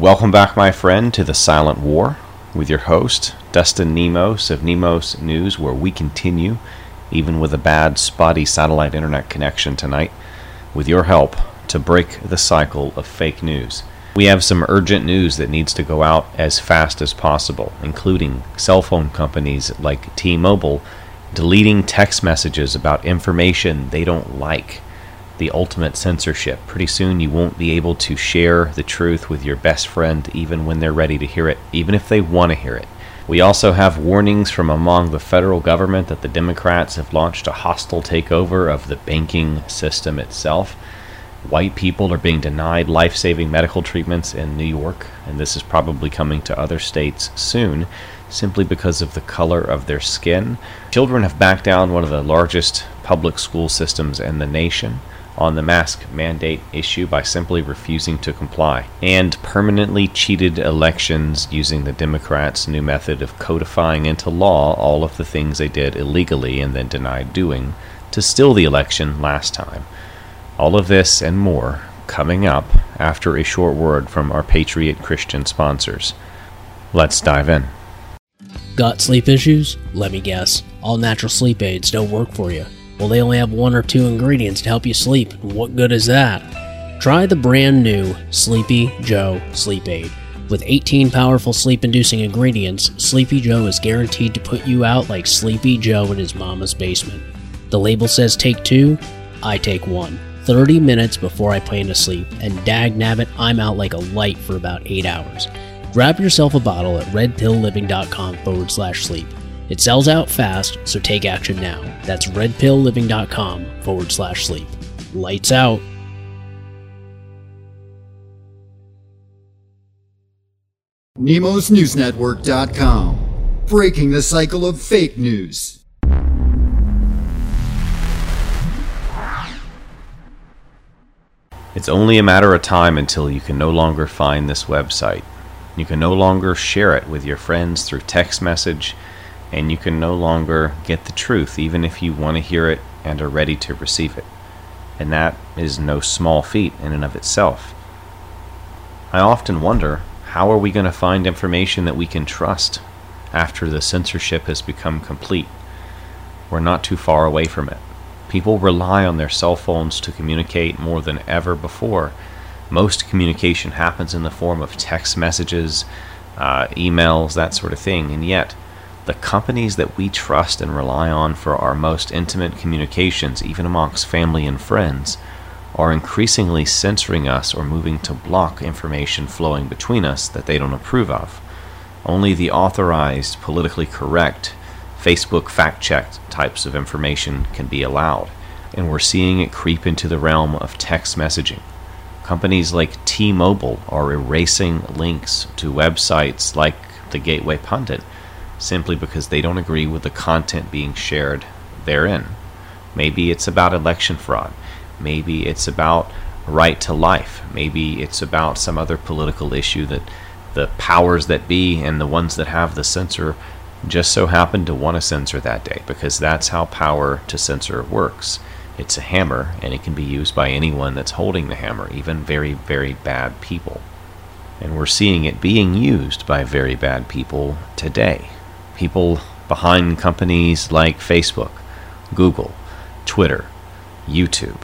Welcome back, my friend, to the Silent War with your host, Dustin Nemos of Nemos News, where we continue, even with a bad, spotty satellite internet connection tonight, with your help to break the cycle of fake news. We have some urgent news that needs to go out as fast as possible, including cell phone companies like T Mobile deleting text messages about information they don't like. The ultimate censorship. Pretty soon you won't be able to share the truth with your best friend even when they're ready to hear it, even if they want to hear it. We also have warnings from among the federal government that the Democrats have launched a hostile takeover of the banking system itself. White people are being denied life saving medical treatments in New York, and this is probably coming to other states soon simply because of the color of their skin. Children have backed down one of the largest public school systems in the nation on the mask mandate issue by simply refusing to comply, and permanently cheated elections using the Democrats' new method of codifying into law all of the things they did illegally and then denied doing to steal the election last time. All of this and more coming up after a short word from our Patriot Christian sponsors. Let's dive in. Got sleep issues? Let me guess. All natural sleep aids don't work for you. Well, they only have one or two ingredients to help you sleep. What good is that? Try the brand new Sleepy Joe Sleep Aid. With 18 powerful sleep inducing ingredients, Sleepy Joe is guaranteed to put you out like Sleepy Joe in his mama's basement. The label says take two, I take one. 30 minutes before I plan to sleep, and dag nabbit, I'm out like a light for about 8 hours. Grab yourself a bottle at redpillliving.com forward slash sleep. It sells out fast, so take action now. That's redpillliving.com forward slash sleep. Lights out. NemosNewsNetwork.com. Breaking the cycle of fake news. It's only a matter of time until you can no longer find this website. You can no longer share it with your friends through text message, and you can no longer get the truth even if you want to hear it and are ready to receive it. And that is no small feat in and of itself. I often wonder how are we going to find information that we can trust after the censorship has become complete? We're not too far away from it. People rely on their cell phones to communicate more than ever before. Most communication happens in the form of text messages, uh, emails, that sort of thing, and yet the companies that we trust and rely on for our most intimate communications, even amongst family and friends, are increasingly censoring us or moving to block information flowing between us that they don't approve of. Only the authorized, politically correct, Facebook fact checked types of information can be allowed, and we're seeing it creep into the realm of text messaging. Companies like T Mobile are erasing links to websites like the Gateway Pundit simply because they don't agree with the content being shared therein. Maybe it's about election fraud. Maybe it's about right to life. Maybe it's about some other political issue that the powers that be and the ones that have the censor just so happen to want to censor that day because that's how power to censor works. It's a hammer and it can be used by anyone that's holding the hammer, even very, very bad people. And we're seeing it being used by very bad people today. People behind companies like Facebook, Google, Twitter, YouTube,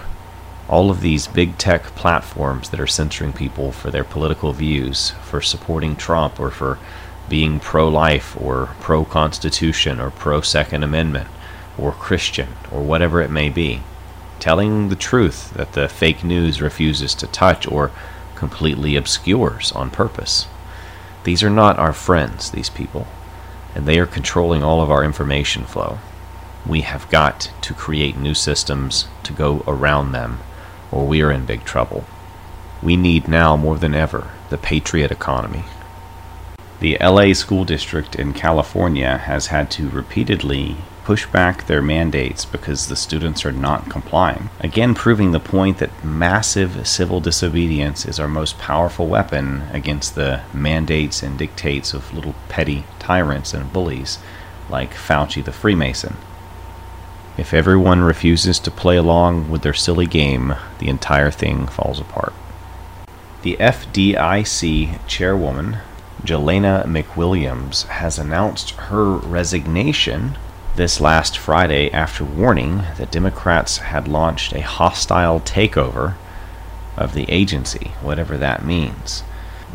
all of these big tech platforms that are censoring people for their political views, for supporting Trump, or for being pro life, or pro Constitution, or pro Second Amendment, or Christian, or whatever it may be. Telling the truth that the fake news refuses to touch or completely obscures on purpose. These are not our friends, these people, and they are controlling all of our information flow. We have got to create new systems to go around them or we are in big trouble. We need now more than ever the patriot economy. The LA School District in California has had to repeatedly push back their mandates because the students are not complying. Again, proving the point that massive civil disobedience is our most powerful weapon against the mandates and dictates of little petty tyrants and bullies like Fauci the Freemason. If everyone refuses to play along with their silly game, the entire thing falls apart. The FDIC chairwoman, Jelena McWilliams, has announced her resignation this last Friday after warning that Democrats had launched a hostile takeover of the agency, whatever that means.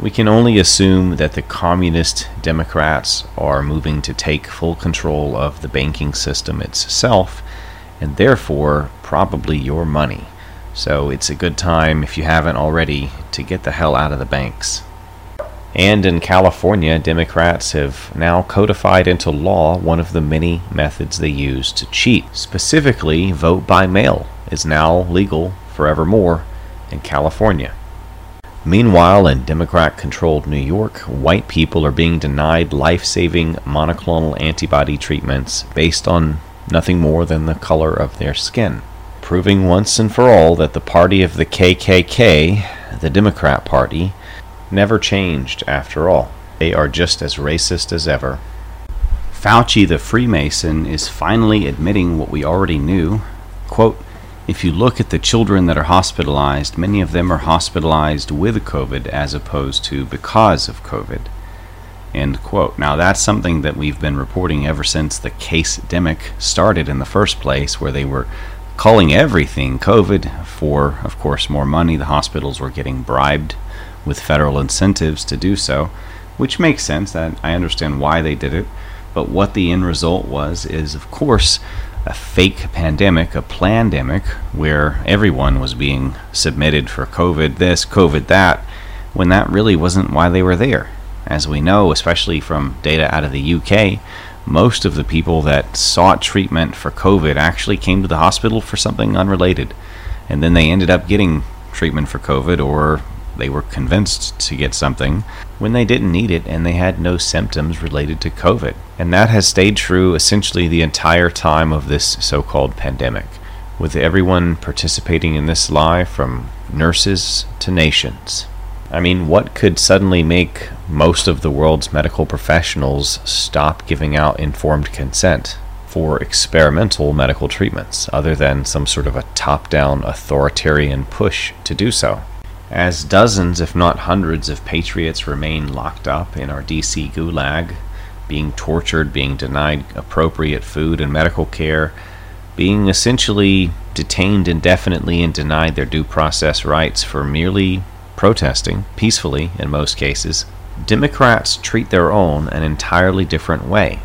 We can only assume that the communist Democrats are moving to take full control of the banking system itself, and therefore probably your money. So it's a good time, if you haven't already, to get the hell out of the banks. And in California, Democrats have now codified into law one of the many methods they use to cheat. Specifically, vote by mail is now legal forevermore in California. Meanwhile, in Democrat controlled New York, white people are being denied life saving monoclonal antibody treatments based on nothing more than the color of their skin, proving once and for all that the party of the KKK, the Democrat Party, never changed after all. They are just as racist as ever. Fauci the Freemason is finally admitting what we already knew. Quote, if you look at the children that are hospitalized, many of them are hospitalized with COVID as opposed to because of COVID. End quote. Now, that's something that we've been reporting ever since the case demic started in the first place, where they were calling everything COVID for, of course, more money. The hospitals were getting bribed with federal incentives to do so, which makes sense. That I understand why they did it. But what the end result was is, of course, a fake pandemic, a plandemic, where everyone was being submitted for COVID this, COVID that, when that really wasn't why they were there. As we know, especially from data out of the UK, most of the people that sought treatment for COVID actually came to the hospital for something unrelated. And then they ended up getting treatment for COVID or they were convinced to get something when they didn't need it and they had no symptoms related to COVID. And that has stayed true essentially the entire time of this so called pandemic, with everyone participating in this lie from nurses to nations. I mean, what could suddenly make most of the world's medical professionals stop giving out informed consent for experimental medical treatments, other than some sort of a top down authoritarian push to do so? As dozens, if not hundreds, of patriots remain locked up in our DC gulag, being tortured, being denied appropriate food and medical care, being essentially detained indefinitely and denied their due process rights for merely protesting, peacefully in most cases, Democrats treat their own an entirely different way.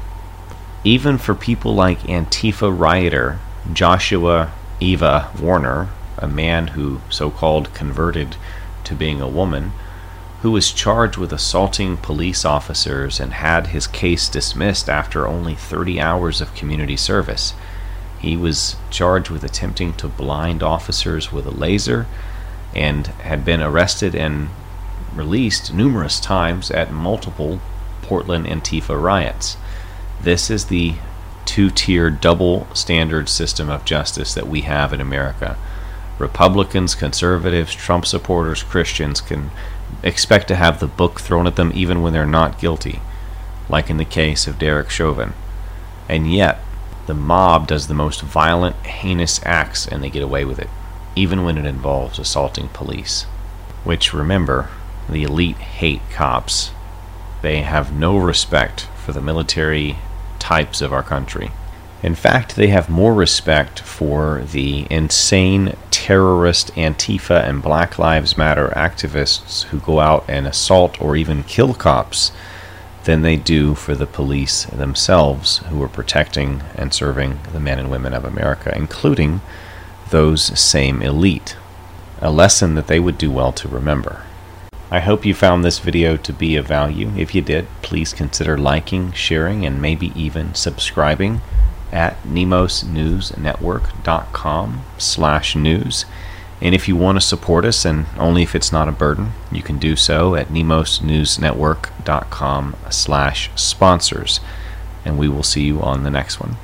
Even for people like Antifa rioter Joshua Eva Warner, a man who so called converted to being a woman, who was charged with assaulting police officers and had his case dismissed after only 30 hours of community service. He was charged with attempting to blind officers with a laser and had been arrested and released numerous times at multiple Portland Antifa riots. This is the two tier double standard system of justice that we have in America. Republicans, conservatives, Trump supporters, Christians can expect to have the book thrown at them even when they're not guilty, like in the case of Derek Chauvin. And yet, the mob does the most violent, heinous acts and they get away with it even when it involves assaulting police. Which, remember, the elite hate cops. They have no respect for the military types of our country. In fact, they have more respect for the insane terrorist Antifa and Black Lives Matter activists who go out and assault or even kill cops than they do for the police themselves who are protecting and serving the men and women of America, including those same elite, a lesson that they would do well to remember. I hope you found this video to be of value. If you did, please consider liking, sharing, and maybe even subscribing at nemosnewsnetwork.com slash news. And if you want to support us, and only if it's not a burden, you can do so at nemosnewsnetwork.com slash sponsors. And we will see you on the next one.